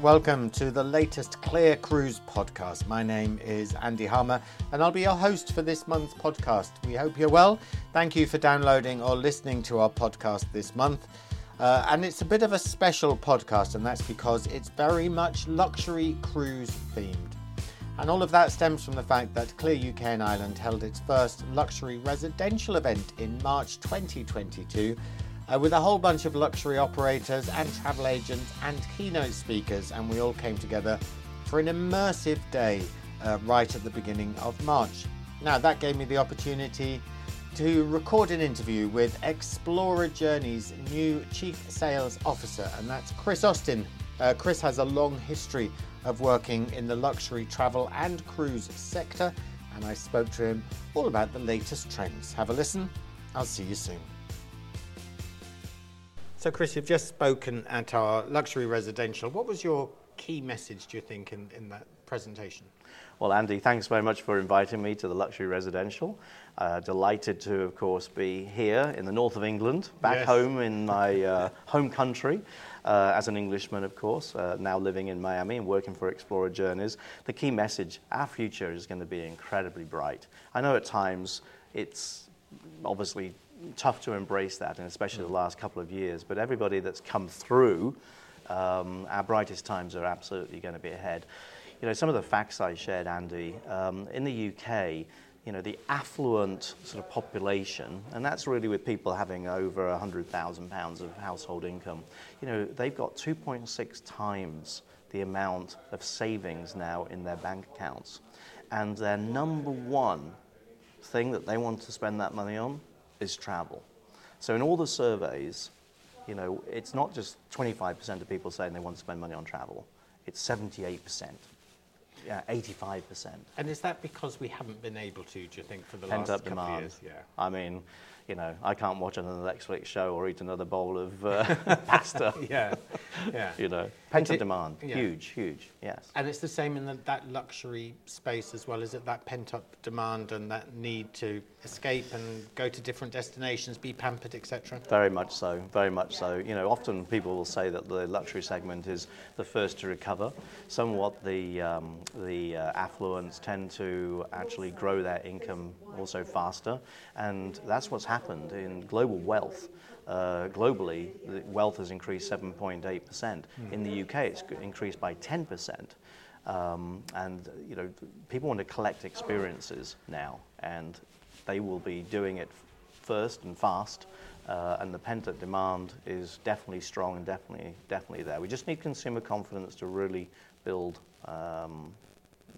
Welcome to the latest CLIA Cruise podcast. My name is Andy Harmer and I'll be your host for this month's podcast. We hope you're well. Thank you for downloading or listening to our podcast this month. Uh, and it's a bit of a special podcast, and that's because it's very much luxury cruise themed. And all of that stems from the fact that CLIA UK and Ireland held its first luxury residential event in March 2022 uh, with a whole bunch of luxury operators and travel agents and keynote speakers, and we all came together for an immersive day uh, right at the beginning of March. Now, that gave me the opportunity to record an interview with Explorer Journeys' new Chief Sales Officer, and that's Chris Austin. Uh, Chris has a long history of working in the luxury travel and cruise sector, and I spoke to him all about the latest trends. Have a listen. I'll see you soon. So, Chris, you've just spoken at our luxury residential. What was your key message, do you think, in, in that presentation? Well, Andy, thanks very much for inviting me to the luxury residential. Uh, delighted to, of course, be here in the north of England, back yes. home in my uh, home country. Uh, as an Englishman, of course, uh, now living in Miami and working for Explorer Journeys, the key message our future is going to be incredibly bright. I know at times it's obviously tough to embrace that, and especially the last couple of years, but everybody that's come through, um, our brightest times are absolutely going to be ahead. You know, some of the facts I shared, Andy, um, in the UK, you know, the affluent sort of population, and that's really with people having over £100,000 of household income, you know, they've got 2.6 times the amount of savings now in their bank accounts. And their number one thing that they want to spend that money on is travel. So in all the surveys, you know, it's not just 25% of people saying they want to spend money on travel, it's 78% yeah, 85%. And is that because we haven't been able to, do you think, for the Pent last couple demand. of years? Yeah. I mean, you know, I can't watch another Netflix show or eat another bowl of uh, pasta. yeah, yeah. You know, pent up demand, yeah. huge, huge, yes. And it's the same in the, that luxury space as well, is it? That pent up demand and that need to escape and go to different destinations, be pampered, etc. Very much so, very much so. You know, often people will say that the luxury segment is the first to recover. Somewhat the um, the uh, affluents tend to actually grow their income also faster, and that's what's happened in global wealth. Uh, globally, wealth has increased 7.8%. Mm. In the UK, it's increased by 10%. Um, and you know, people want to collect experiences now, and they will be doing it first and fast. Uh, and the pent-up demand is definitely strong and definitely, definitely there. We just need consumer confidence to really build, um,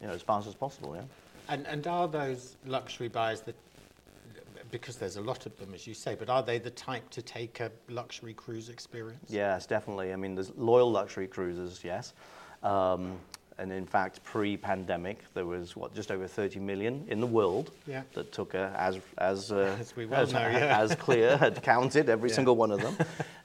you know, as fast as possible. Yeah. And, and are those luxury buyers that because there's a lot of them, as you say, but are they the type to take a luxury cruise experience? Yes, definitely. I mean, there's loyal luxury cruisers, yes. Um, and in fact, pre-pandemic, there was what just over 30 million in the world yeah. that took a, as as uh, as, we well as, know, yeah. as CLIA had counted every yeah. single one of them.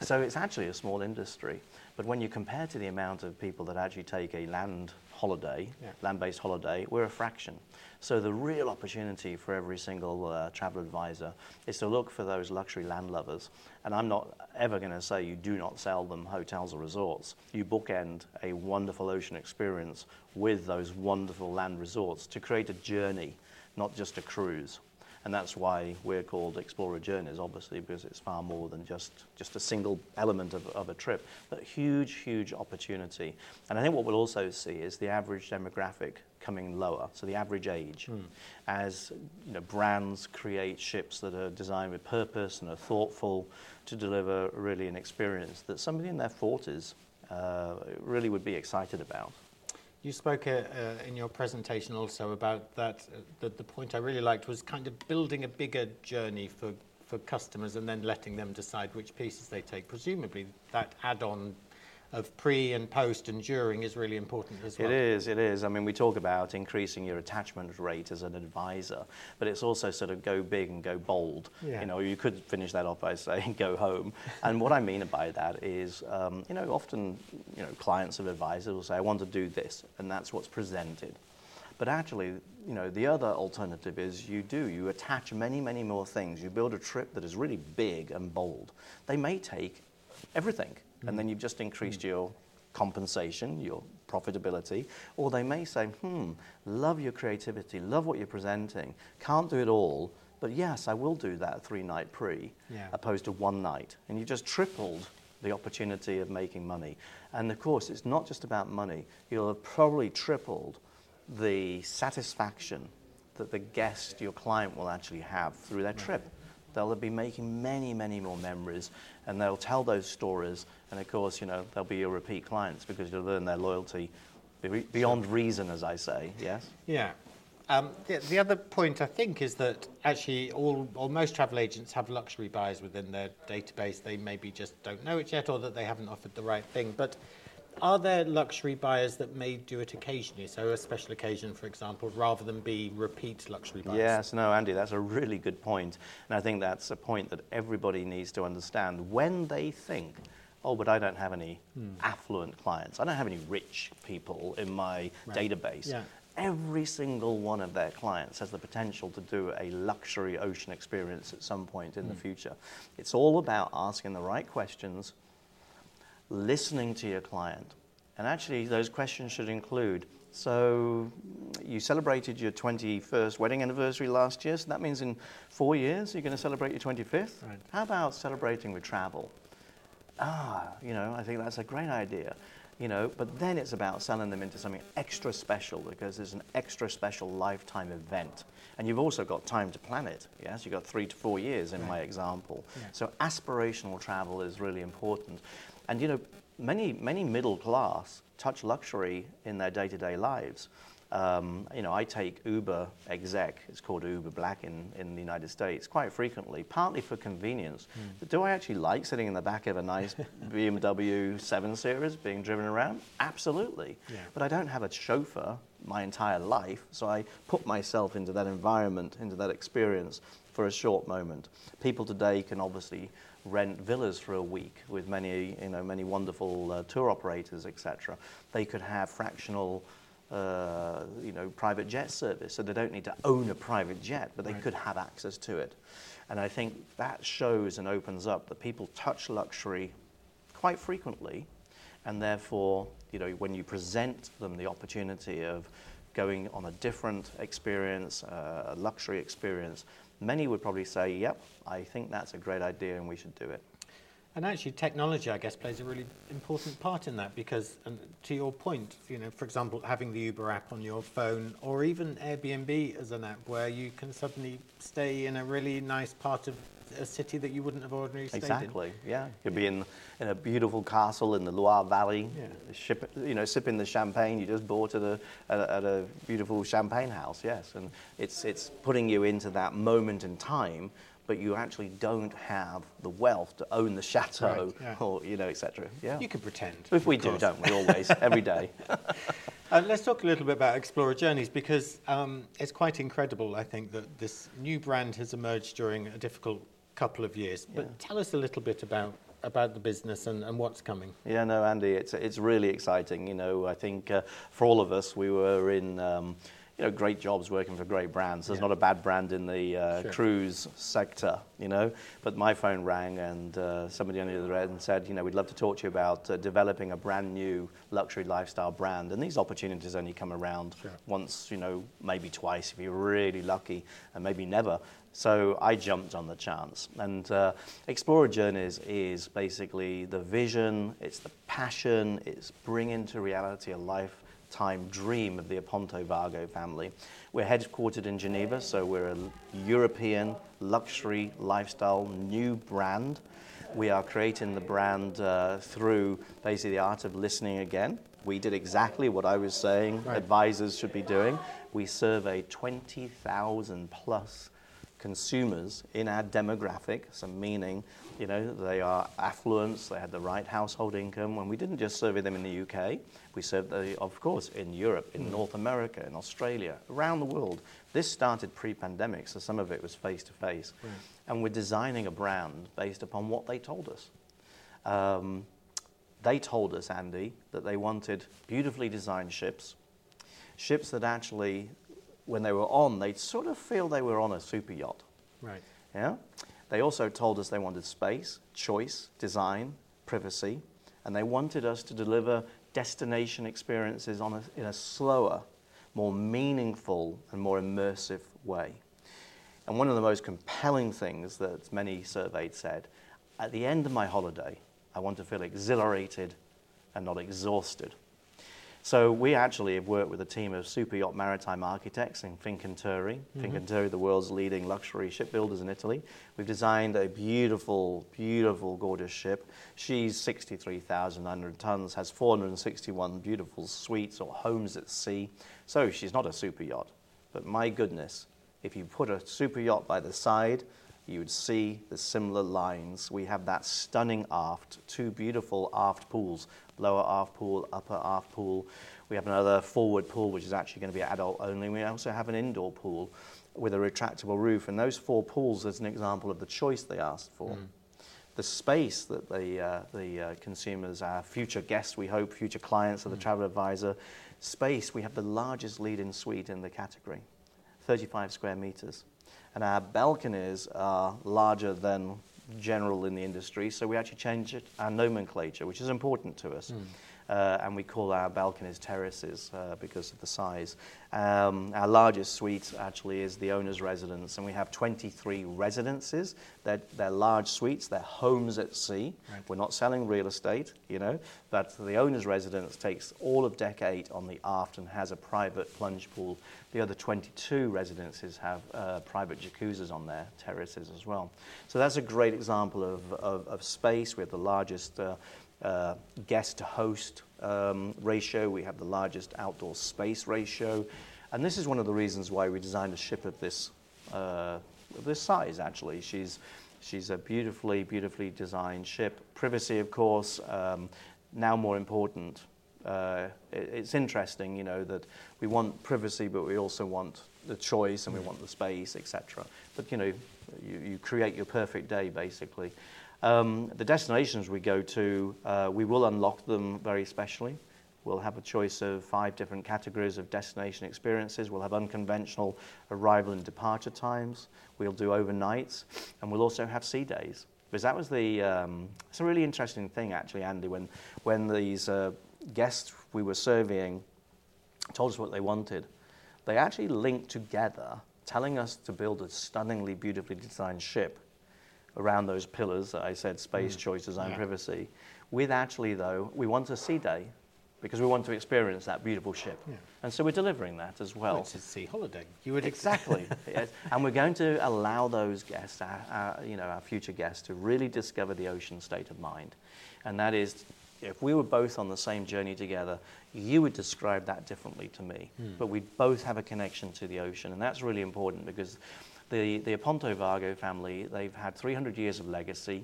So it's actually a small industry. But when you compare to the amount of people that actually take a land holiday, yeah. land-based holiday, we're a fraction. So the real opportunity for every single uh, travel advisor is to look for those luxury land lovers. And I'm not ever going to say you do not sell them hotels or resorts. You bookend a wonderful ocean experience with those wonderful land resorts to create a journey, not just a cruise. And that's why we're called Explorer Journeys, obviously, because it's far more than just, just a single element of, of a trip, but huge, huge opportunity. And I think what we'll also see is the average demographic coming lower, so the average age, mm. as you know, brands create ships that are designed with purpose and are thoughtful to deliver really an experience that somebody in their 40s uh, really would be excited about. You spoke uh, uh, in your presentation also about that, uh, that the point I really liked was kind of building a bigger journey for, for customers and then letting them decide which pieces they take. Presumably that add-on of pre and post and during is really important as well. It is, it is. I mean, we talk about increasing your attachment rate as an advisor, but it's also sort of go big and go bold. Yeah. You know, you could finish that off by saying go home. and what I mean by that is, um, you know, often, you know, clients of advisors will say, I want to do this, and that's what's presented. But actually, you know, the other alternative is you do, you attach many, many more things. You build a trip that is really big and bold. They may take everything and then you've just increased your compensation, your profitability, or they may say, hmm, love your creativity, love what you're presenting, can't do it all, but yes, I will do that three night pre, yeah. opposed to one night. And you just tripled the opportunity of making money. And of course, it's not just about money. You'll have probably tripled the satisfaction that the guest, your client, will actually have through their trip. They'll be making many, many more memories, and they'll tell those stories. And of course, you know, they'll be your repeat clients because you'll learn their loyalty beyond reason, as I say. Yes. Yeah. Um, the, the, other point I think is that actually all or most travel agents have luxury buyers within their database. They maybe just don't know it yet, or that they haven't offered the right thing. But are there luxury buyers that may do it occasionally, so a special occasion, for example, rather than be repeat luxury buyers? Yes, no, Andy, that's a really good point. And I think that's a point that everybody needs to understand. When they think, oh, but I don't have any hmm. affluent clients, I don't have any rich people in my right. database. Yeah. Every single one of their clients has the potential to do a luxury ocean experience at some point in hmm. the future. It's all about asking the right questions listening to your client. And actually, those questions should include so, you celebrated your 21st wedding anniversary last year, so that means in four years you're going to celebrate your 25th? Right. How about celebrating with travel? Ah, you know, I think that's a great idea. You know, but then it's about selling them into something extra special because there's an extra special lifetime event. And you've also got time to plan it. Yes, you've got three to four years in right. my example. Yeah. So aspirational travel is really important. And you know, many, many middle class touch luxury in their day-to-day lives. Um, you know, I take Uber exec, it's called Uber Black in, in the United States, quite frequently, partly for convenience. Mm. But do I actually like sitting in the back of a nice BMW 7 Series being driven around? Absolutely. Yeah. But I don't have a chauffeur my entire life, so I put myself into that environment, into that experience for a short moment. People today can obviously rent villas for a week with many, you know, many wonderful uh, tour operators, etc. They could have fractional, uh, you know, private jet service, so they don't need to own a private jet, but they right. could have access to it. And I think that shows and opens up that people touch luxury quite frequently, and therefore, you know, when you present them the opportunity of going on a different experience, uh, a luxury experience, many would probably say, yep, I think that's a great idea and we should do it. And actually, technology, I guess, plays a really important part in that because, to your point, you know, for example, having the Uber app on your phone or even Airbnb as an app where you can suddenly stay in a really nice part of a city that you wouldn't have ordinarily stayed exactly, in. Exactly, yeah. You'd be in, in a beautiful castle in the Loire Valley, yeah. ship, you know, sipping the champagne you just bought at a, at a, at a beautiful champagne house, yes. And it's, it's putting you into that moment in time but you actually don't have the wealth to own the chateau right, yeah. or you know etc yeah you can pretend if we do don't we always every day uh, let's talk a little bit about explorer journeys because um, it's quite incredible i think that this new brand has emerged during a difficult couple of years. But yeah. tell us a little bit about about the business and, and what's coming. Yeah, no, Andy, it's it's really exciting. You know, I think uh, for all of us, we were in. Um, you know, great jobs working for great brands. There's yeah. not a bad brand in the uh, sure. cruise sector, you know. But my phone rang and uh, somebody on the other end said, you know, we'd love to talk to you about uh, developing a brand new luxury lifestyle brand. And these opportunities only come around sure. once, you know, maybe twice if you're really lucky, and maybe never. So I jumped on the chance. And uh, Explorer Journeys is basically the vision, it's the passion, it's bringing to reality a lifetime dream of the Aponte Vago family. We're headquartered in Geneva, so we're a European luxury lifestyle new brand. We are creating the brand uh, through basically the art of listening again. We did exactly what I was saying right. advisors should be doing. We surveyed 20,000 plus consumers in our demographic, some meaning, you know, they are affluent, they had the right household income. When we didn't just survey them in the UK, we surveyed them, of course, in Europe, in North America, in Australia, around the world. This started pre-pandemic, so some of it was face-to-face. And we're designing a brand based upon what they told us. Um, they told us, Andy, that they wanted beautifully designed ships, ships that actually when they were on, they'd sort of feel they were on a super yacht. Right. Yeah. They also told us they wanted space, choice, design, privacy, and they wanted us to deliver destination experiences on a, in a slower, more meaningful, and more immersive way. And one of the most compelling things that many surveyed said at the end of my holiday, I want to feel exhilarated and not exhausted. So we actually have worked with a team of super yacht maritime architects in Fincantieri. Mm-hmm. Fincantieri, the world's leading luxury shipbuilders in Italy. We've designed a beautiful, beautiful, gorgeous ship. She's 63,900 tons, has 461 beautiful suites or homes at sea. So she's not a super yacht. But my goodness, if you put a super yacht by the side, you would see the similar lines. We have that stunning aft, two beautiful aft pools, lower aft pool, upper aft pool. We have another forward pool, which is actually going to be adult only. We also have an indoor pool with a retractable roof. And those four pools is an example of the choice they asked for. Mm. The space that the, uh, the uh, consumers, our future guests, we hope, future clients of the mm. travel advisor, space, we have the largest lead-in suite in the category, 35 square meters. And our balconies are larger than general in the industry, so we actually changed our nomenclature, which is important to us. Mm. Uh, and we call our balconies terraces uh, because of the size. Um, our largest suite actually is the owner's residence, and we have 23 residences. They're, they're large suites, they're homes at sea. Right. We're not selling real estate, you know, but the owner's residence takes all of deck eight on the aft and has a private plunge pool. The other 22 residences have uh, private jacuzzis on their terraces as well. So that's a great example of, of, of space. We have the largest uh, uh, guest to host um, ratio. We have the largest outdoor space ratio. And this is one of the reasons why we designed a ship of this, uh, this size, actually. She's, she's a beautifully, beautifully designed ship. Privacy, of course, um, now more important. Uh, it, it's interesting, you know, that we want privacy, but we also want the choice and we want the space, etc. But, you know, you, you create your perfect day, basically. Um, the destinations we go to, uh, we will unlock them very specially. We'll have a choice of five different categories of destination experiences. We'll have unconventional arrival and departure times. We'll do overnights, and we'll also have sea days. Because that was the, um, it's a really interesting thing actually, Andy, when, when these uh, guests we were surveying told us what they wanted. They actually linked together, telling us to build a stunningly beautifully designed ship around those pillars that I said space, mm. choice, design, yeah. privacy. With actually, though, we want a sea day because we want to experience that beautiful ship. Yeah. And so we're delivering that as well. it's a sea holiday. You would exactly. yes. And we're going to allow those guests, our, our, you know, our future guests, to really discover the ocean state of mind. And that is, if we were both on the same journey together, you would describe that differently to me. Mm. But we both have a connection to the ocean, and that's really important because the, the Aponte Vago family, they've had 300 years of legacy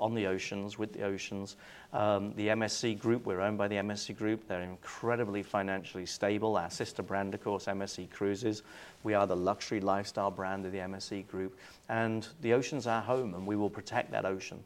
on the oceans, with the oceans. Um, the MSC Group, we're owned by the MSC Group. They're incredibly financially stable. Our sister brand, of course, MSC Cruises. We are the luxury lifestyle brand of the MSC Group. And the ocean's our home, and we will protect that ocean.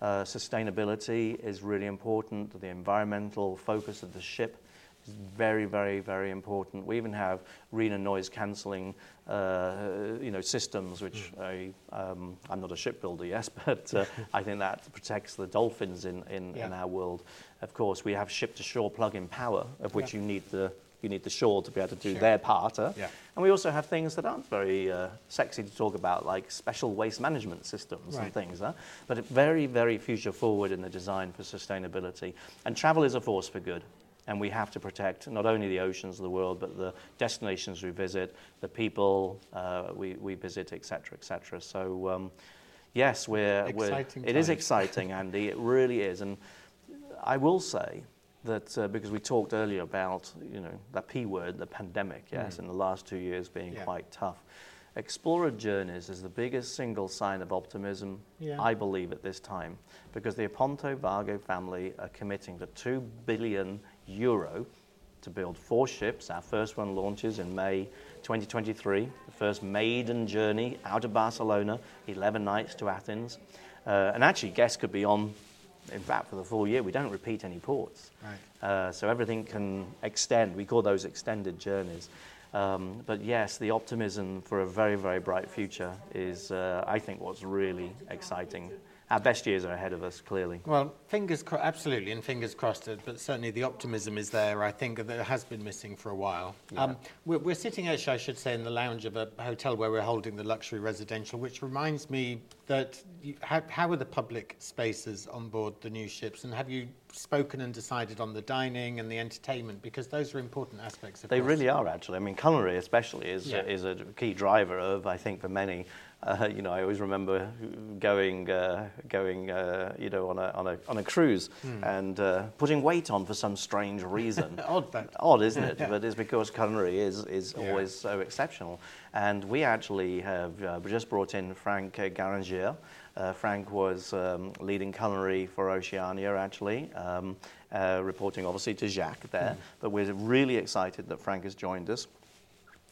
Uh, sustainability is really important. The environmental focus of the ship is very, very, very important. We even have and noise cancelling, uh, you know, systems, which mm. I, um, I'm not a shipbuilder, yes, but uh, I think that protects the dolphins in, in, yeah. in, our world. Of course, we have ship-to-shore plug-in power, of which yeah. you need the you need the shore to be able to do sure. their part. Uh? Yeah. And we also have things that aren't very uh, sexy to talk about, like special waste management systems right. and things. Uh? But very, very future forward in the design for sustainability. And travel is a force for good and we have to protect not only the oceans of the world, but the destinations we visit, the people uh, we, we visit, etc., etc. So, um, yes, we're, exciting we're it is exciting, Andy. It really is, and I will say that uh, because we talked earlier about you know that P word, the pandemic, yes, mm. in the last two years being yeah. quite tough. Explorer Journeys is the biggest single sign of optimism, yeah. I believe, at this time, because the Aponte Vago family are committing to two billion euro to build four ships. Our first one launches in May 2023, the first maiden journey out of Barcelona, 11 nights to Athens. Uh, and actually, guests could be on, in fact, for the full year. We don't repeat any ports. Right. Uh, so everything can extend. We call those extended journeys. Um, but yes, the optimism for a very, very bright future is, uh, I think, what's really exciting our best years are ahead of us, clearly. Well, fingers crossed, absolutely, and fingers crossed, uh, but certainly the optimism is there. I think that has been missing for a while. Yeah. Um, we're, we're, sitting, actually, I should say, in the lounge of a hotel where we're holding the luxury residential, which reminds me that you, how, how are the public spaces on board the new ships, and have you spoken and decided on the dining and the entertainment because those are important aspects of they really are actually i mean culinary especially is, yeah. is a key driver of i think for many uh, you know, I always remember going, uh, going, uh, you know, on a, on a, on a cruise mm. and uh, putting weight on for some strange reason. Odd, that. Odd, isn't it? but it's because culinary is, is yeah. always so exceptional. And we actually have uh, just brought in Franck Garanger. Uh, Franck was um, leading culinary for Oceania, actually, um, reporting obviously to Jacques there. Mm. But we're really excited that Franck has joined us.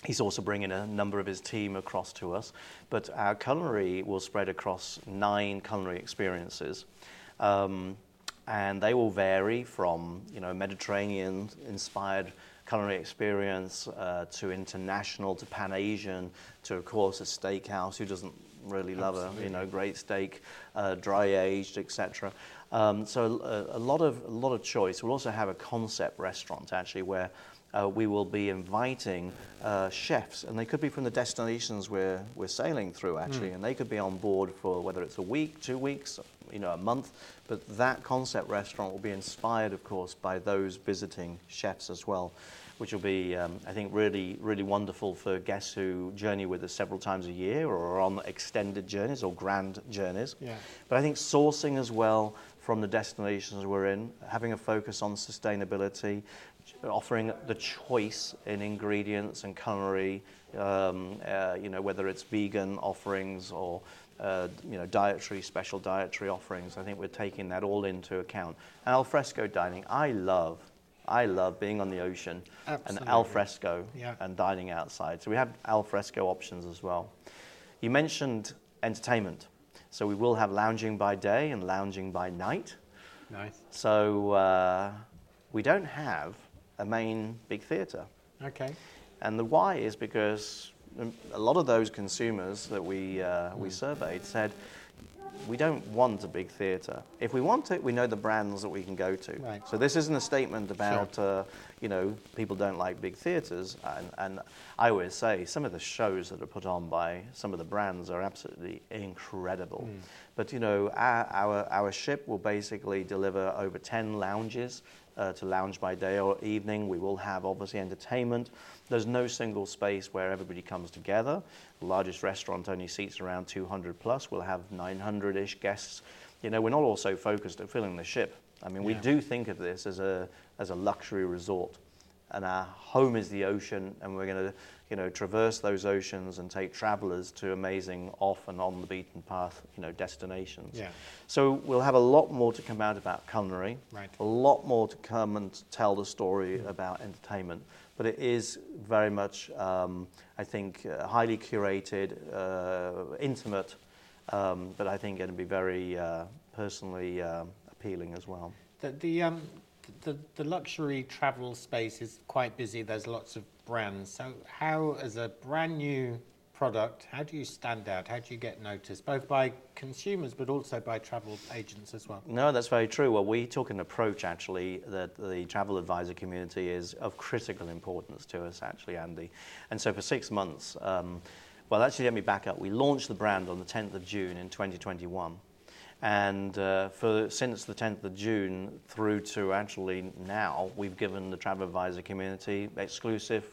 He's also bringing a number of his team across to us. But our culinary will spread across nine culinary experiences. Um, and they will vary from, you know, Mediterranean-inspired culinary experience uh, to international, to Pan-Asian, to, of course, a steakhouse. Who doesn't really love Absolutely. a, you know, great steak, uh, dry-aged, etc. Um, so a, a, lot of, a lot of choice. We'll also have a concept restaurant, actually, where uh, we will be inviting uh, chefs, and they could be from the destinations we're, we're sailing through, actually, mm. and they could be on board for whether it's a week, two weeks, you know, a month. But that concept restaurant will be inspired, of course, by those visiting chefs as well, which will be, um, I think, really, really wonderful for guests who journey with us several times a year or are on extended journeys or grand journeys. Yeah. But I think sourcing as well from the destinations we're in, having a focus on sustainability, offering the choice in ingredients and culinary, um, uh, you know, whether it's vegan offerings or uh, you know, dietary, special dietary offerings. I think we're taking that all into account. And alfresco dining, I love. I love being on the ocean Absolutely. and alfresco yeah. and dining outside. So we have alfresco options as well. You mentioned entertainment. So we will have lounging by day and lounging by night. Nice. So uh, we don't have a main big theatre. Okay. And the why is because a lot of those consumers that we, uh, we hmm. surveyed said, we don't want a big theatre. If we want it, we know the brands that we can go to. Right. So this isn't a statement about, sure. uh, you know, people don't like big theatres. And, and, I always say some of the shows that are put on by some of the brands are absolutely incredible. Mm. But, you know, our, our, our ship will basically deliver over 10 lounges uh, to lounge by day or evening. We will have obviously entertainment. There's no single space where everybody comes together. The largest restaurant only seats around 200 plus. We'll have 900 ish guests. You know, we're not also focused at filling the ship. I mean, yeah. we do think of this as a, as a luxury resort. And our home is the ocean, and we're going to you know, traverse those oceans and take travelers to amazing off and on the beaten path, you know, destinations. Yeah. So we'll have a lot more to come out about culinary, right. a lot more to come and tell the story mm. about entertainment. But it is very much, um, I think, uh, highly curated, uh, intimate, um, but I think going to be very uh, personally uh, appealing as well. The, the, um, the, the luxury travel space is quite busy. There's lots of brands. So, how, as a brand new product, how do you stand out? How do you get noticed, both by consumers but also by travel agents as well? No, that's very true. Well, we took an approach actually that the travel advisor community is of critical importance to us, actually, Andy. And so, for six months, um, well, actually, let me back up. We launched the brand on the 10th of June in 2021. And uh, for since the 10th of June through to actually now, we've given the travel advisor community exclusive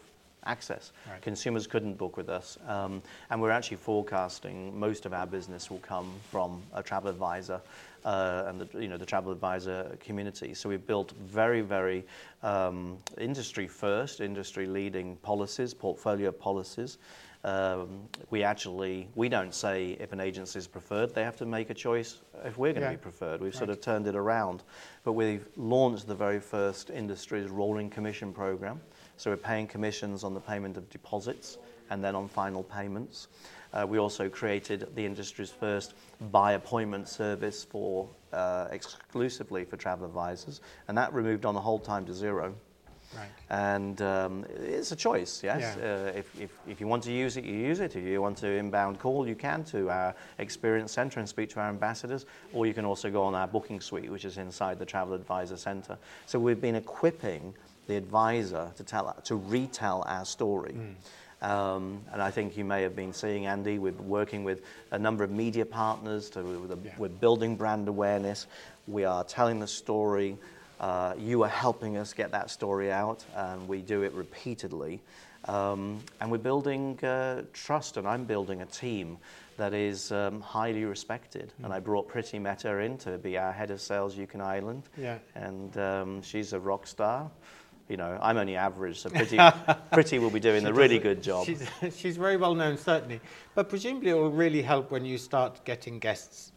access. Right. Consumers couldn't book with us. Um, and we're actually forecasting most of our business will come from a travel advisor uh, and the, you know, the travel advisor community. So we've built very, very um, industry first, industry leading policies, portfolio policies. Um, we actually we don't say if an agency is preferred they have to make a choice if we're going yeah. to be preferred we've right. sort of turned it around but we've launched the very first industry's rolling commission program so we're paying commissions on the payment of deposits and then on final payments uh, we also created the industry's first by appointment service for uh, exclusively for travel advisors and that removed on the hold time to zero Right. And um, it's a choice, yes. Yeah. Uh, if, if, if you want to use it, you use it. If you want to inbound call, you can to our experience center and speak to our ambassadors, or you can also go on our booking suite, which is inside the Travel Advisor Center. So we've been equipping the advisor to, tell, to retell our story. Um, and I think you may have been seeing, Andy, we're working with a number of media partners. To, with a, Yeah. We're building brand awareness. We are telling the story. Uh, you are helping us get that story out, and we do it repeatedly. Um, and we're building uh, trust, and I'm building a team that is um, highly respected. And I brought Preeti Mehta in to be our head of sales UK and Ireland. Yeah. And um, she's a rock star. You know, I'm only average, so Pretty, Pretty will be doing a really good job. She's, she's very well known, certainly. But presumably it will really help when you start getting guests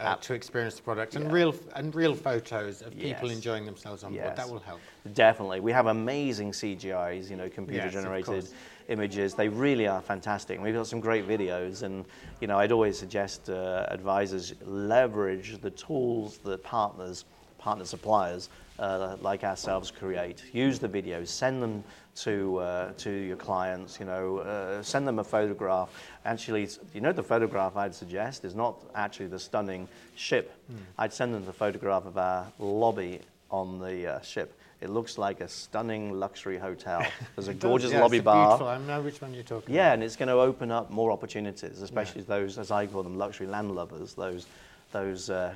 uh, to experience the product and Yeah. real and real photos of people enjoying themselves on board. Yes. That will help. Definitely. We have amazing CGIs, you know, computer yes, generated images. They really are fantastic. We've got some great videos. And, you know, I'd always suggest uh, advisors leverage the tools that partners, partner suppliers uh, like ourselves create. Use the videos, send them to, uh, to your clients, you know, uh, send them a photograph. Actually, you know, the photograph I'd suggest is not actually the stunning ship. Hmm. I'd send them the photograph of our lobby on the uh, ship. It looks like a stunning luxury hotel. There's a It does, gorgeous yeah, lobby it's bar. Beautiful. I know which one you're talking Yeah, and it's going to open up more opportunities, especially Yeah. those, as I call them, luxury landlubbers, those, those uh,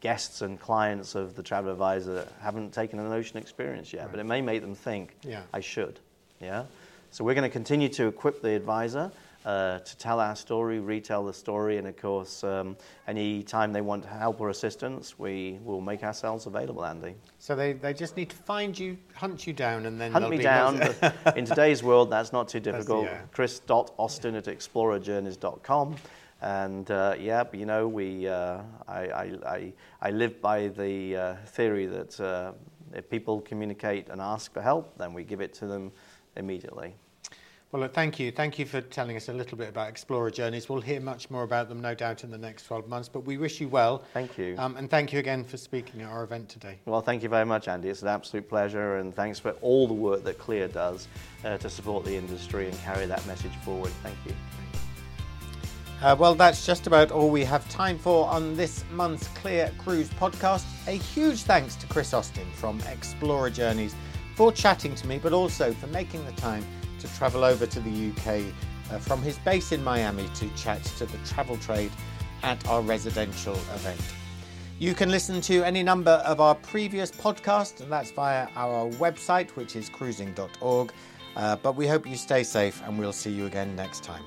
guests and clients of the travel advisor haven't taken an ocean experience yet, but it may make them think, Yeah. I should. Yeah? So we're going to continue to equip the advisor uh, to tell our story, retell the story, and of course, um, any time they want help or assistance, we will make ourselves available, Andy. So they, they just need to find you, hunt you down, and then Hunt me be down. in today's world, that's not too difficult. yeah. Chris.austin at explorerjourneys.com. And uh, yeah, you know, we, uh, I, I, I, I live by the uh, theory that uh, if people communicate and ask for help, then we give it to them immediately. Well, look, thank you. Thank you for telling us a little bit about Explorer Journeys. We'll hear much more about them, no doubt, in the next 12 months. But we wish you well. Thank you. Um, and thank you again for speaking at our event today. Well, thank you very much, Andy. It's an absolute pleasure, and thanks for all the work that CLIA does uh, to support the industry and carry that message forward. Thank you. Uh, well, that's just about all we have time for on this month's CLIA Cruise podcast. A huge thanks to Chris Austin from Explorer Journeys for chatting to me, but also for making the time to travel over to the UK uh, from his base in Miami to chat to the travel trade at our residential event. You can listen to any number of our previous podcasts, and that's via our website, which is cruising.org. Uh, but we hope you stay safe, and we'll see you again next time.